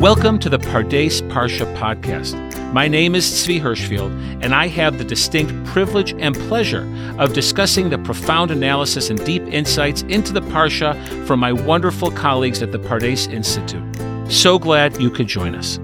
Welcome to the Pardes Parsha podcast. My name is Tzvi Hirschfield, and I have the distinct privilege and pleasure of discussing the profound analysis and deep insights into the Parsha from my wonderful colleagues at the Pardes Institute. So glad you could join us.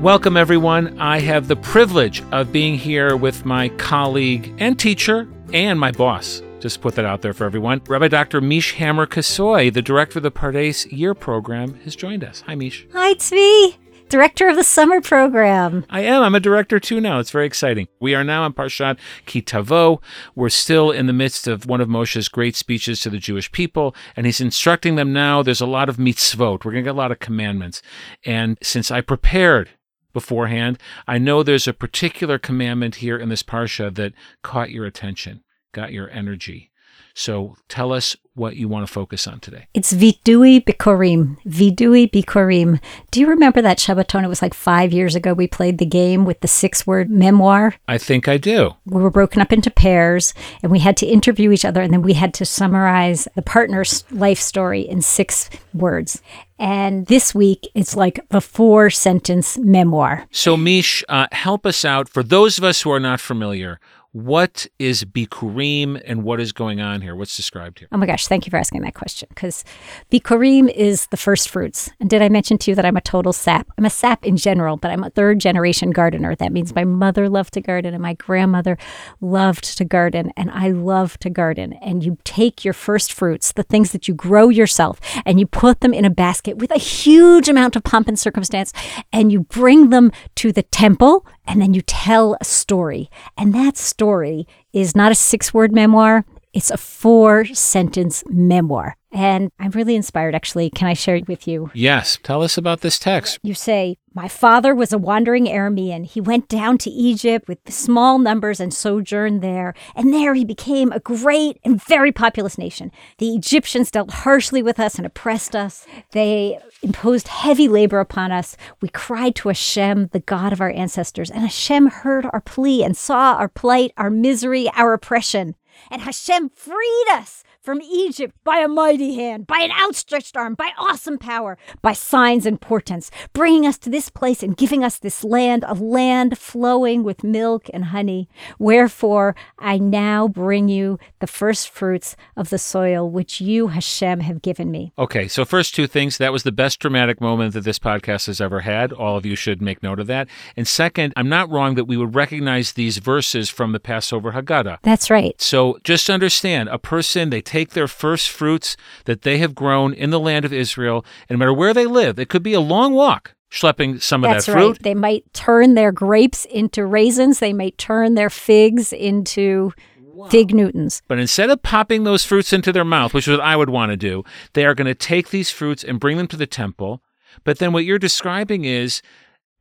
Welcome, everyone. I have the privilege of being here with my colleague and teacher and my boss, just put that out there for everyone. Rabbi Dr. Meesh Hammer-Kossoy, the director of the Pardes Year Program, has joined us. Hi, Meesh. Hi, Tzvi. Director of the summer program. I am. I'm a director too now. It's very exciting. We are now on Parshat Ki Tavo. We're still in the midst of one of Moshe's great speeches to the Jewish people, and he's instructing them now. There's a lot of mitzvot. We're going to get a lot of commandments. And since I prepared beforehand, I know there's a particular commandment here in this Parsha that caught your attention got your energy. So tell us what you want to focus on today. It's Vidui Bikurim. Vidui Bikurim. Do you remember that Shabbaton? It was like five years ago we played the game with the six word memoir. I think I do. We were broken up into pairs and we had to interview each other and then we had to summarize the partner's life story in six words. And this week, it's like the four sentence memoir. So, Meesh, uh, help us out. For those of us who are not familiar, what is Bikurim and what is going on here? What's described here? Oh my gosh, thank you for asking that question because Bikurim is the first fruits. And did I mention to you that I'm a total sap? I'm a sap in general, but I'm a third generation gardener. That means my mother loved to garden and my grandmother loved to garden and I love to garden. And you take your first fruits, the things that you grow yourself, and you put them in a basket with a huge amount of pomp and circumstance and you bring them to the temple and then you tell a story. And that story is not a six word memoir, it's a four sentence memoir. And I'm really inspired, actually. Can I share it with you? Yes. Tell us about this text. You say, My father was a wandering Aramean. He went down to Egypt with small numbers and sojourned there. And there he became a great and very populous nation. The Egyptians dealt harshly with us and oppressed us. They imposed heavy labor upon us. We cried to Hashem, the God of our ancestors. And Hashem heard our plea and saw our plight, our misery, our oppression. And Hashem freed us from Egypt by a mighty hand, by an outstretched arm, by awesome power, by signs and portents, bringing us to this place and giving us this land, a land flowing with milk and honey. Wherefore, I now bring you the first fruits of the soil which you, Hashem, have given me. Okay, so first two things. That was the best dramatic moment that this podcast has ever had. All of you should make note of that. And second, I'm not wrong that we would recognize these verses from the Passover Haggadah. That's right. So just understand a person, they take their first fruits that they have grown in the land of Israel, and no matter where they live, it could be a long walk schlepping some That's of that fruit. Right. They might turn their grapes into raisins. They might turn their figs into wow. fig Newtons. But instead of popping those fruits into their mouth, which is what I would want to do, they are going to take these fruits and bring them to the temple. But then what you're describing is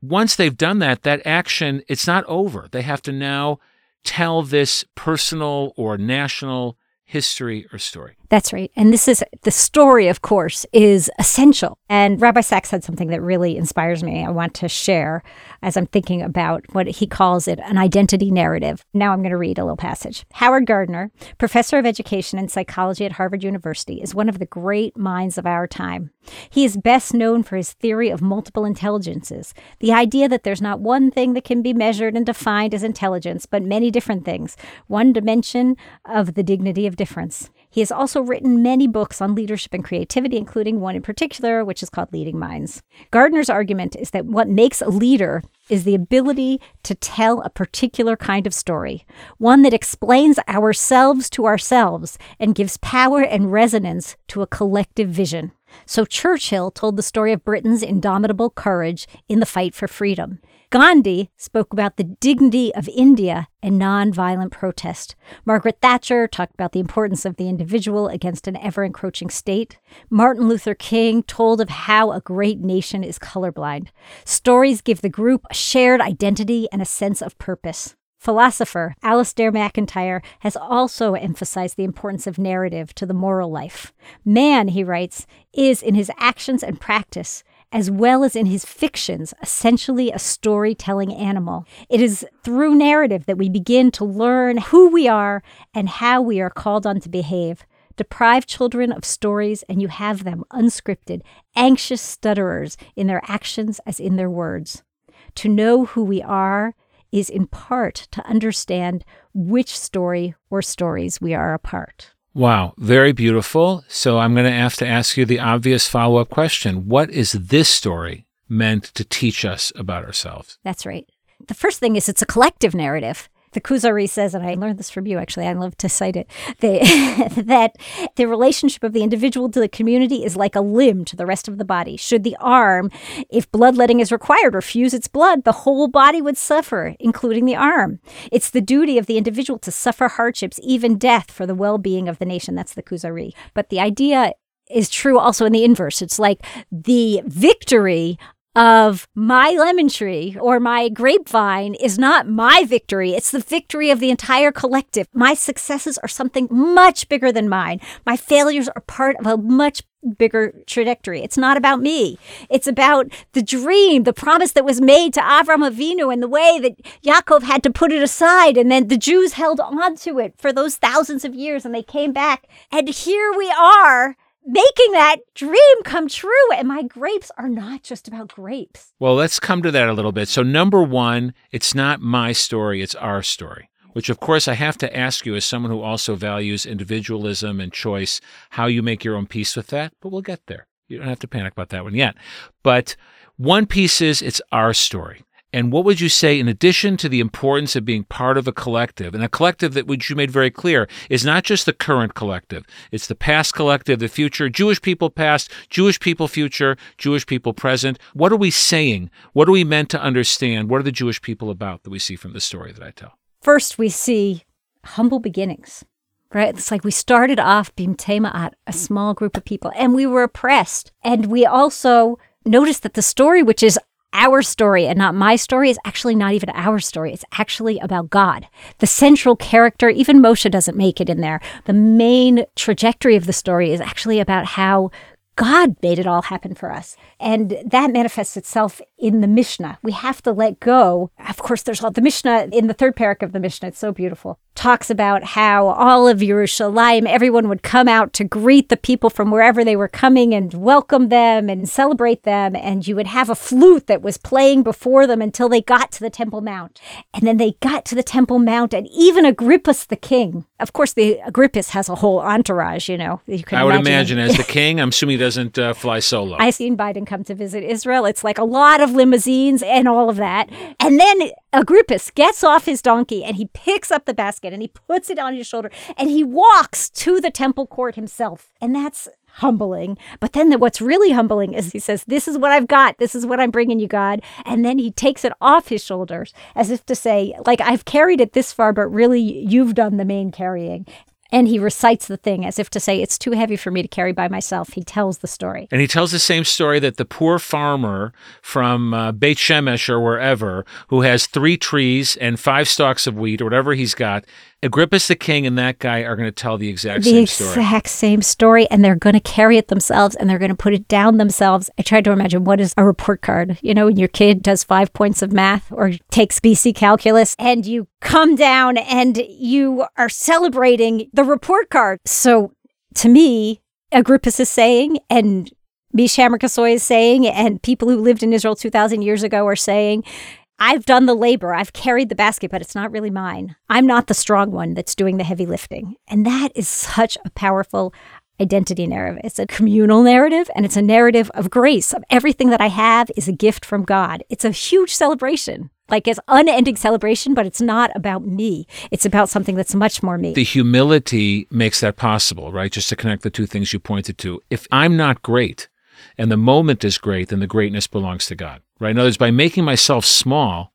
once they've done that, that action, it's not over. They have to now tell this personal or national history or story. That's right. And this is the story, of course, is essential. And Rabbi Sacks said something that really inspires me. I want to share as I'm thinking about what he calls it an identity narrative. Now I'm going to read a little passage. Howard Gardner, professor of education and psychology at Harvard University, is one of the great minds of our time. He is best known for his theory of multiple intelligences, the idea that there's not one thing that can be measured and defined as intelligence, but many different things, one dimension of the dignity of difference. He has also written many books on leadership and creativity, including one in particular, which is called Leading Minds. Gardner's argument is that what makes a leader is the ability to tell a particular kind of story, one that explains ourselves to ourselves and gives power and resonance to a collective vision. So Churchill told the story of Britain's indomitable courage in the fight for freedom. Gandhi spoke about the dignity of India and nonviolent protest. Margaret Thatcher talked about the importance of the individual against an ever encroaching state. Martin Luther King told of how a great nation is colorblind. Stories give the group a shared identity and a sense of purpose. Philosopher Alasdair MacIntyre has also emphasized the importance of narrative to the moral life. Man, he writes, is in his actions and practice as well as in his fictions, essentially a storytelling animal. It is through narrative that we begin to learn who we are and how we are called on to behave. Deprive children of stories, and you have them unscripted, anxious stutterers in their actions as in their words. To know who we are is in part to understand which story or stories we are a part. Wow, very beautiful. So I'm going to have to ask you the obvious follow up question What is this story meant to teach us about ourselves? That's right. The first thing is it's a collective narrative. The Kuzari says, and I learned this from you actually, I love to cite it, that the relationship of the individual to the community is like a limb to the rest of the body. Should the arm, if bloodletting is required, refuse its blood, the whole body would suffer, including the arm. It's the duty of the individual to suffer hardships, even death, for the well being of the nation. That's the Kuzari. But the idea is true also in the inverse. It's like the victory of my lemon tree or my grapevine is not my victory. It's the victory of the entire collective. My successes are something much bigger than mine. My failures are part of a much bigger trajectory. It's not about me. It's about the dream, the promise that was made to Avram Avinu and the way that Yaakov had to put it aside. And then the Jews held on to it for those thousands of years and they came back. And here we are making that dream come true. And my grapes are not just about grapes. Well, let's come to that a little bit. So, number one, it's not my story, it's our story. Which, of course, I have to ask you, as someone who also values individualism and choice, how you make your own peace with that. But we'll get there. You don't have to panic about that one yet. But one piece is it's our story. And what would you say, in addition to the importance of being part of a collective, and a collective that, which you made very clear, is not just the current collective, it's the past collective, the future, Jewish people past, Jewish people future, Jewish people present. What are we saying? What are we meant to understand? What are the Jewish people about that we see from the story that I tell? First, we see humble beginnings right? It's like we started off Bimtemaat, a small group of people, and we were oppressed. And we also noticed that the story, which is our story and not my story is actually not even our story. It's actually about God. The central character, even Moshe doesn't make it in there. The main trajectory of the story is actually about how God made it all happen for us. And that manifests itself in the Mishnah. We have to let go. Of course, there's all the Mishnah in the third parak of the Mishnah. It's so beautiful. Talks about how all of Yerushalayim, everyone would come out to greet the people from wherever they were coming and welcome them and celebrate them. And you would have a flute that was playing before them until they got to the Temple Mount. And then they got to the Temple Mount, and even Agrippus the king. Of course, the Agrippus has a whole entourage. You know, you I would imagine, imagine as the king. I'm assuming he doesn't uh, fly solo. I've seen Biden come to visit Israel. It's like a lot of limousines and all of that. And then Agrippus gets off his donkey and he picks up the basket and he puts it on his shoulder and he walks to the temple court himself. And that's humbling. But then the, what's really humbling is he says, This is what I've got. This is what I'm bringing you, God. And then he takes it off his shoulders as if to say, like, I've carried it this far, but really you've done the main carrying. And he recites the thing as if to say, It's too heavy for me to carry by myself. He tells the story. And he tells the same story that the poor farmer from uh, Beit Shemesh or wherever, who has three trees and five stalks of wheat or whatever he's got, Agrippus the king and that guy are going to tell the exact the same story. The exact same story, and they're going to carry it themselves and they're going to put it down themselves. I tried to imagine what is a report card. You know, when your kid does five points of math or takes BC calculus, and you come down and you are celebrating the report card. So to me, Agrippus is saying, and Meesh Hammer-Kossoy is saying, and people who lived in Israel 2,000 years ago are saying, I've done the labor, I've carried the basket, but it's not really mine. I'm not the strong one that's doing the heavy lifting. And that is such a powerful identity narrative. It's a communal narrative and it's a narrative of grace. Of everything that I have is a gift from God. It's a huge celebration. Like it's unending celebration, but it's not about me. It's about something that's much more me. The humility makes that possible, right? Just to connect the two things you pointed to. If I'm not great and the moment is great, then the greatness belongs to God right? In other words, by making myself small,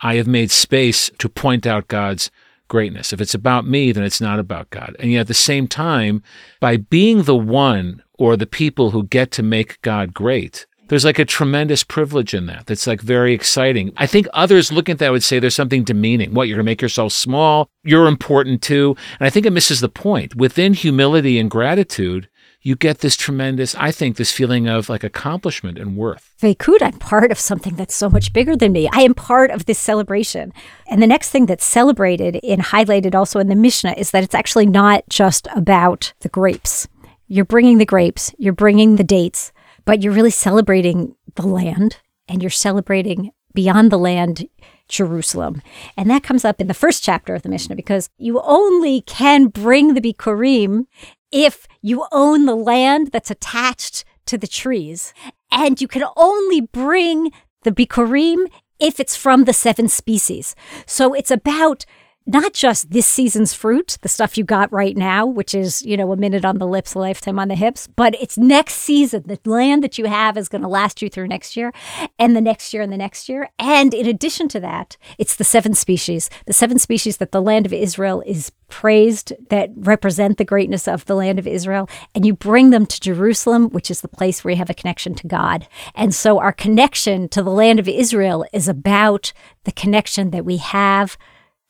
I have made space to point out God's greatness. If it's about me, then it's not about God. And yet at the same time, by being the one or the people who get to make God great, there's like a tremendous privilege in that. That's like very exciting. I think others looking at that would say there's something demeaning. What, you're going to make yourself small? You're important too. And I think it misses the point. Within humility and gratitude, you get this tremendous, I think, this feeling of like accomplishment and worth. Veikud, I'm part of something that's so much bigger than me. I am part of this celebration. And the next thing that's celebrated and highlighted also in the Mishnah is that it's actually not just about the grapes. You're bringing the grapes, you're bringing the dates, but you're really celebrating the land and you're celebrating beyond the land Jerusalem. And that comes up in the first chapter of the Mishnah because you only can bring the Bikurim if you own the land that's attached to the trees. And you can only bring the Bikurim if it's from the seven species. So it's about not just this season's fruit, the stuff you got right now, which is, you know, a minute on the lips, a lifetime on the hips, but it's next season. The land that you have is going to last you through next year and the next year and the next year. And in addition to that, it's the seven species, the seven species that the land of Israel is praised that represent the greatness of the land of Israel. And you bring them to Jerusalem, which is the place where you have a connection to God. And so our connection to the land of Israel is about the connection that we have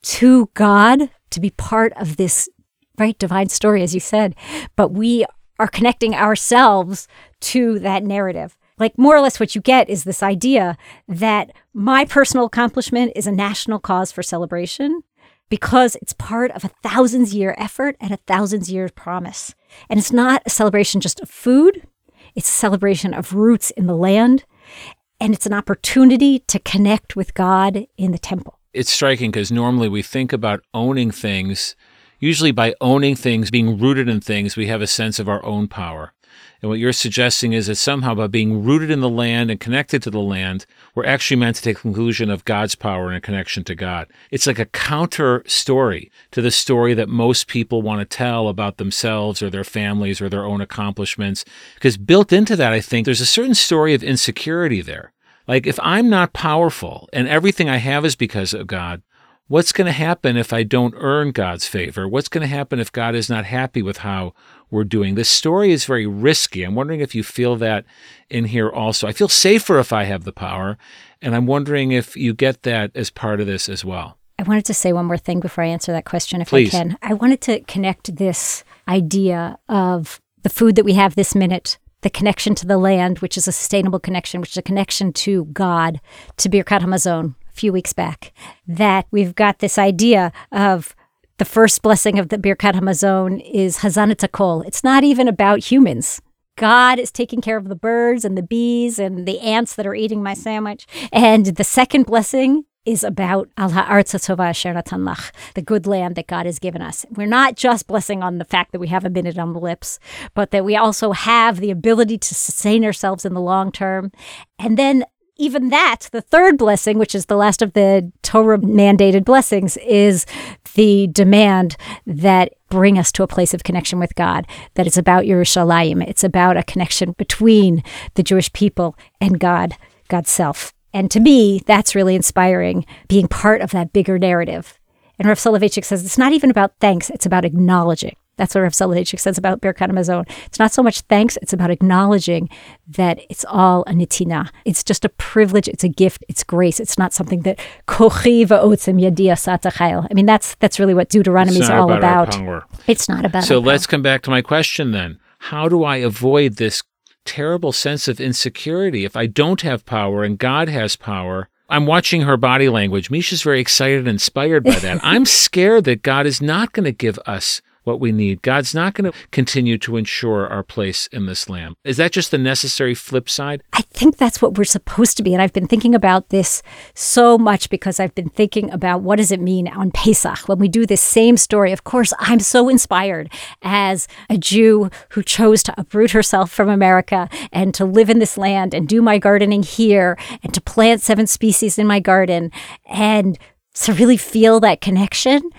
to God to be part of this right divine story, as you said, but we are connecting ourselves to that narrative. Like, more or less, what you get is this idea that my personal accomplishment is a national cause for celebration because it's part of a thousands year effort and a thousands year promise. And it's not a celebration just of food, it's a celebration of roots in the land, and it's an opportunity to connect with God in the temple it's striking because normally we think about owning things. Usually, by owning things, being rooted in things, we have a sense of our own power. And what you're suggesting is that somehow by being rooted in the land and connected to the land, we're actually meant to take conclusion of God's power and a connection to God. It's like a counter story to the story that most people want to tell about themselves or their families or their own accomplishments. Because built into that, I think there's a certain story of insecurity there. Like, if I'm not powerful and everything I have is because of God, what's going to happen if I don't earn God's favor? What's going to happen if God is not happy with how we're doing? This story is very risky. I'm wondering if you feel that in here also. I feel safer if I have the power, and I'm wondering if you get that as part of this as well. I wanted to say one more thing before I answer that question, if Please. I can. I wanted to connect this idea of the food that we have this minute the connection to the land, which is a sustainable connection, which is a connection to God, to Birkat Hamazon a few weeks back, that we've got this idea of the first blessing of the Birkat Hamazon is Hazanat Kol. It's not even about humans. God is taking care of the birds and the bees and the ants that are eating my sandwich. And the second blessing is about Al Ha'arza the good land that God has given us. We're not just blessing on the fact that we have a minute on the lips, but that we also have the ability to sustain ourselves in the long term. And then even that, the third blessing, which is the last of the Torah mandated blessings, is the demand that bring us to a place of connection with God, that it's about Yerushalayim. It's about a connection between the Jewish people and God, God's self. And to me, that's really inspiring, being part of that bigger narrative. And Rav Soloveitchik says it's not even about thanks, it's about acknowledging. That's what Rav Soloveitchik says about Birkat Hamazon. It's not so much thanks, it's about acknowledging that it's all a nitina. It's just a privilege, it's a gift, it's grace. It's not something that kochi va'otzim yadia satachayel. I mean, that's that's really what Deuteronomy is all about. about. It's not about So let's come back to my question then. How do I avoid this terrible sense of insecurity. If I don't have power and God has power, I'm watching her body language. Misha's very excited and inspired by that. I'm scared that God is not going to give us what we need. God's not going to continue to ensure our place in this land. Is that just the necessary flip side? I think that's what we're supposed to be. And I've been thinking about this so much because I've been thinking about what does it mean on Pesach when we do this same story. Of course, I'm so inspired as a Jew who chose to uproot herself from America and to live in this land and do my gardening here and to plant seven species in my garden and to really feel that connection.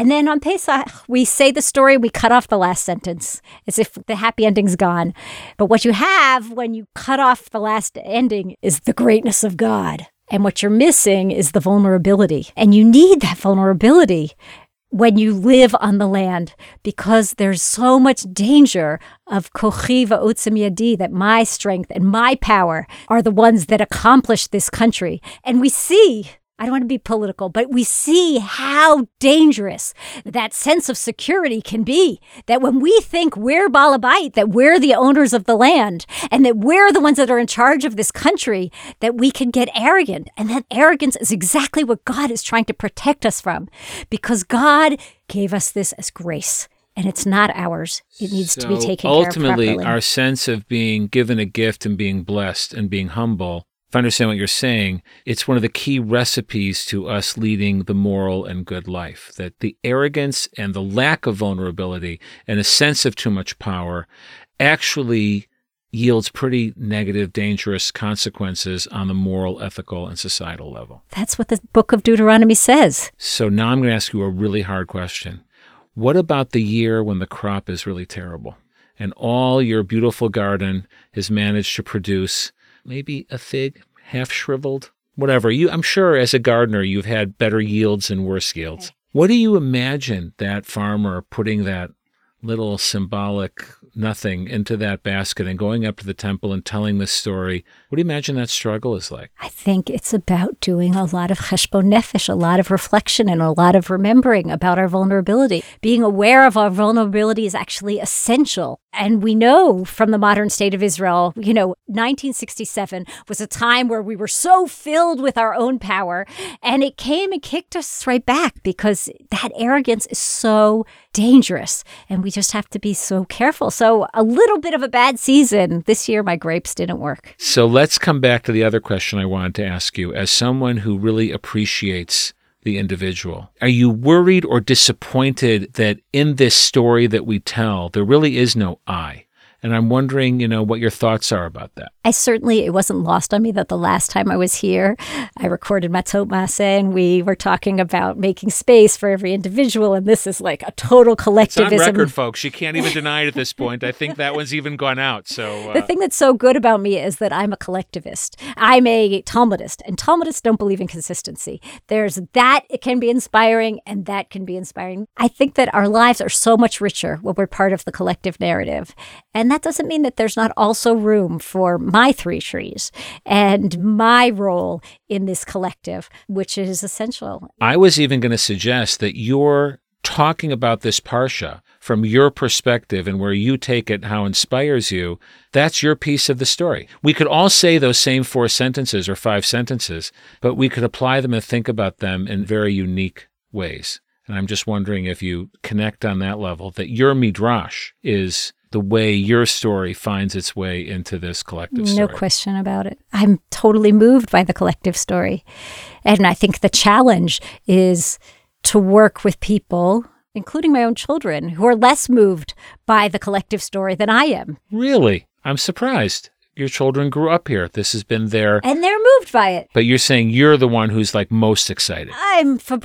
And then on Pesach, we say the story, we cut off the last sentence as if the happy ending's gone. But what you have when you cut off the last ending is the greatness of God. And what you're missing is the vulnerability. And you need that vulnerability when you live on the land because there's so much danger of kochi va'otzim yadi that my strength and my power are the ones that accomplish this country. And we see I don't want to be political, but we see how dangerous that sense of security can be. That when we think we're Balabite, that we're the owners of the land, and that we're the ones that are in charge of this country, that we can get arrogant. And that arrogance is exactly what God is trying to protect us from because God gave us this as grace and it's not ours. It needs so to be taken ultimately, care of Ultimately, our sense of being given a gift and being blessed and being humble if I understand what you're saying, it's one of the key recipes to us leading the moral and good life. That the arrogance and the lack of vulnerability and a sense of too much power actually yields pretty negative, dangerous consequences on the moral, ethical, and societal level. That's what the book of Deuteronomy says. So now I'm going to ask you a really hard question. What about the year when the crop is really terrible and all your beautiful garden has managed to produce maybe a fig half shriveled, whatever. You, I'm sure as a gardener, you've had better yields and worse yields. What do you imagine that farmer putting that little symbolic nothing into that basket and going up to the temple and telling this story. What do you imagine that struggle is like? I think it's about doing a lot of cheshbon nefesh, a lot of reflection and a lot of remembering about our vulnerability. Being aware of our vulnerability is actually essential. And we know from the modern state of Israel, you know, 1967 was a time where we were so filled with our own power and it came and kicked us right back because that arrogance is so dangerous and we just have to be so careful. So, a little bit of a bad season. This year, my grapes didn't work. So, let's come back to the other question I wanted to ask you. As someone who really appreciates the individual, are you worried or disappointed that in this story that we tell, there really is no I? And I'm wondering, you know, what your thoughts are about that. I certainly, it wasn't lost on me that the last time I was here, I recorded Matot Masei and we were talking about making space for every individual. And this is like a total collectivism. It's on record, folks. You can't even deny it at this point. I think that one's even gone out. So uh... the thing that's so good about me is that I'm a collectivist. I'm a Talmudist, and Talmudists don't believe in consistency. There's that, it can be inspiring, and that can be inspiring. I think that our lives are so much richer when we're part of the collective narrative. And that doesn't mean that there's not also room for my three trees and my role in this collective, which is essential. I was even going to suggest that you're talking about this Parsha from your perspective and where you take it, how it inspires you, that's your piece of the story. We could all say those same four sentences or five sentences, but we could apply them and think about them in very unique ways. And I'm just wondering if you connect on that level that your midrash is the way your story finds its way into this collective story. No question about it. I'm totally moved by the collective story. And I think the challenge is to work with people, including my own children, who are less moved by the collective story than I am. Really? I'm surprised. Your children grew up here. This has been their. And they're moved by it. But you're saying you're the one who's like most excited. I'm for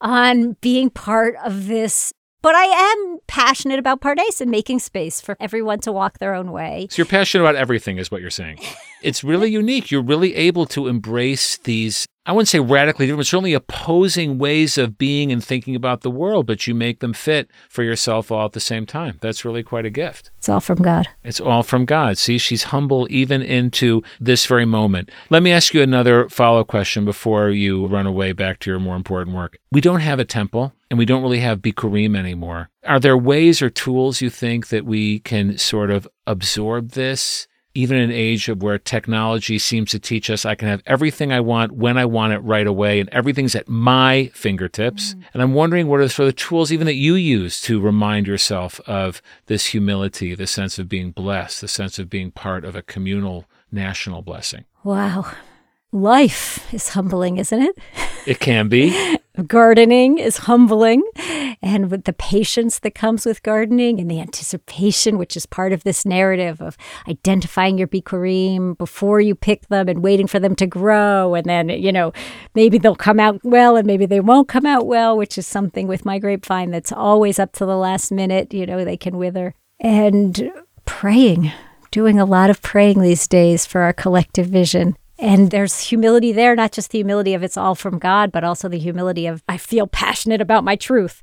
on being part of this but I am passionate about Pardes and making space for everyone to walk their own way. So you're passionate about everything, is what you're saying. it's really unique. You're really able to embrace these I wouldn't say radically different, but certainly opposing ways of being and thinking about the world, but you make them fit for yourself all at the same time. That's really quite a gift. It's all from God. It's all from God. See, she's humble even into this very moment. Let me ask you another follow up question before you run away back to your more important work. We don't have a temple and we don't really have Bikurim anymore. Are there ways or tools you think that we can sort of absorb this even in an age of where technology seems to teach us I can have everything I want when I want it right away and everything's at my fingertips. Mm. And I'm wondering what are sort of the tools even that you use to remind yourself of this humility, the sense of being blessed, the sense of being part of a communal national blessing. Wow. Life is humbling, isn't it? It can be. gardening is humbling and with the patience that comes with gardening and the anticipation which is part of this narrative of identifying your bikurim before you pick them and waiting for them to grow and then you know maybe they'll come out well and maybe they won't come out well which is something with my grapevine that's always up to the last minute you know they can wither and praying doing a lot of praying these days for our collective vision and there's humility there, not just the humility of it's all from God, but also the humility of I feel passionate about my truth,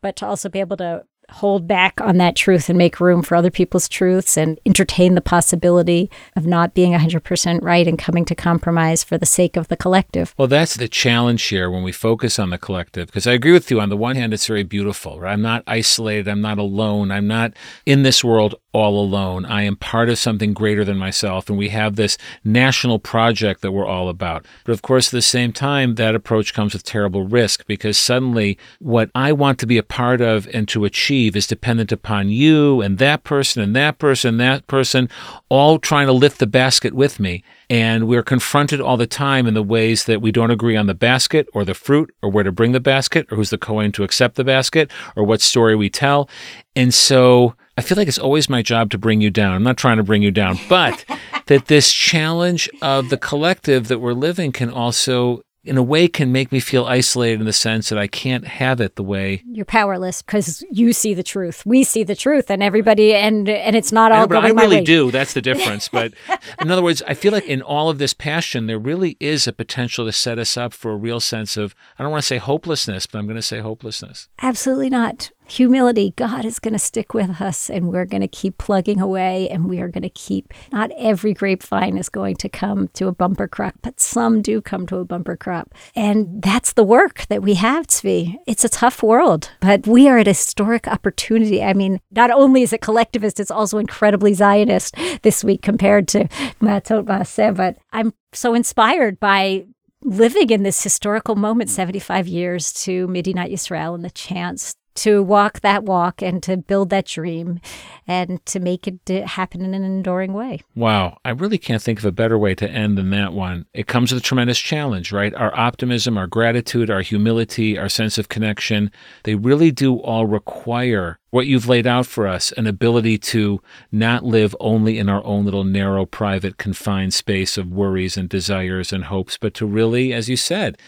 but to also be able to hold back on that truth and make room for other people's truths and entertain the possibility of not being 100% right and coming to compromise for the sake of the collective. Well, that's the challenge here when we focus on the collective. Because I agree with you. On the one hand, it's very beautiful, right? I'm not isolated. I'm not alone. I'm not in this world all alone. I am part of something greater than myself. And we have this national project that we're all about. But of course, at the same time, that approach comes with terrible risk because suddenly what I want to be a part of and to achieve is dependent upon you and that person and that person and that person all trying to lift the basket with me. And we're confronted all the time in the ways that we don't agree on the basket or the fruit or where to bring the basket or who's the Kohen to accept the basket or what story we tell. And so I feel like it's always my job to bring you down. I'm not trying to bring you down, but that this challenge of the collective that we're living can also in a way can make me feel isolated in the sense that I can't have it the way you're powerless because you see the truth. We see the truth, and everybody, and and it's not all. I know, but I really way. do. That's the difference. But in other words, I feel like in all of this passion, there really is a potential to set us up for a real sense of I don't want to say hopelessness, but I'm going to say hopelessness. Absolutely not. Humility. God is going to stick with us, and we're going to keep plugging away, and we are going to keep. Not every grapevine is going to come to a bumper crop, but some do come to a bumper crop, and that's the work that we have. Tzvi. It's a tough world, but we are at a historic opportunity. I mean, not only is it collectivist, it's also incredibly Zionist this week compared to Matot Masei. But I'm so inspired by living in this historical moment 75 years to Medinat Yisrael and the chance to walk that walk and to build that dream and to make it happen in an enduring way. Wow, I really can't think of a better way to end than that one. It comes with a tremendous challenge, right? Our optimism, our gratitude, our humility, our sense of connection, they really do all require what you've laid out for us an ability to not live only in our own little narrow, private, confined space of worries and desires and hopes, but to really, as you said,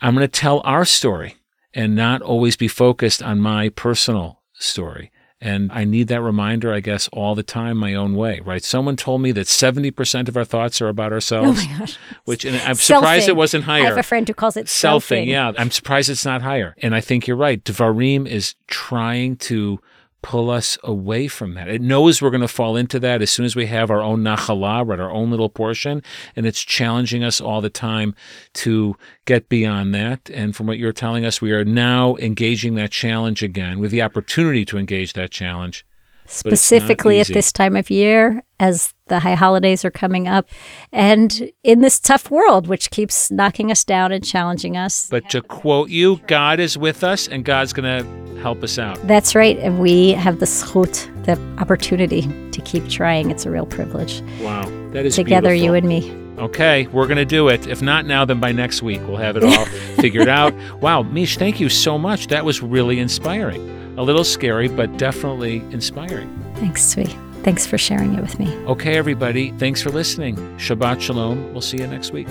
I'm going to tell our story and not always be focused on my personal story. And I need that reminder, I guess, all the time, my own way, right? Someone told me that 70% of our thoughts are about ourselves. Oh my gosh. Which, and I'm surprised Selfing. it wasn't higher. I have a friend who calls it selfing. selfing. Yeah, I'm surprised it's not higher. And I think you're right. Devarim is trying to pull us away from that. It knows we're going to fall into that as soon as we have our own nachala, right, our own little portion, and it's challenging us all the time to get beyond that. And from what you're telling us, we are now engaging that challenge again with the opportunity to engage that challenge. But it's not Specifically at this time of year, as the high holidays are coming up, and in this tough world, which keeps knocking us down and challenging us. But to quote you, God is with us and God's going to help us out. That's right. And we have the zchut, the opportunity to keep trying. It's a real privilege. Wow, that is Together, beautiful. you and me. Okay, we're going to do it. If not now, then by next week we'll have it all figured out. Wow, Meesh, thank you so much. That was really inspiring. A little scary, but definitely inspiring. Thanks, Tzvi. Thanks for sharing it with me. Okay, everybody, thanks for listening. Shabbat Shalom. We'll see you next week.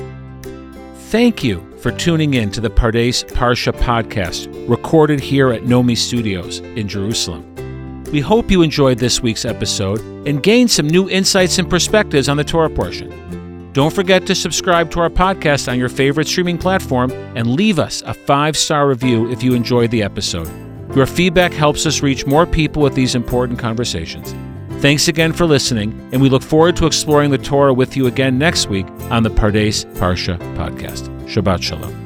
Thank you for tuning in to the Pardes Parsha podcast, recorded here at Nomi Studios in Jerusalem. We hope you enjoyed this week's episode and gained some new insights and perspectives on the Torah portion. Don't forget to subscribe to our podcast on your favorite streaming platform and leave us a five star review if you enjoyed the episode. Your feedback helps us reach more people with these important conversations. Thanks again for listening, and we look forward to exploring the Torah with you again next week on the Pardes Parsha podcast. Shabbat Shalom.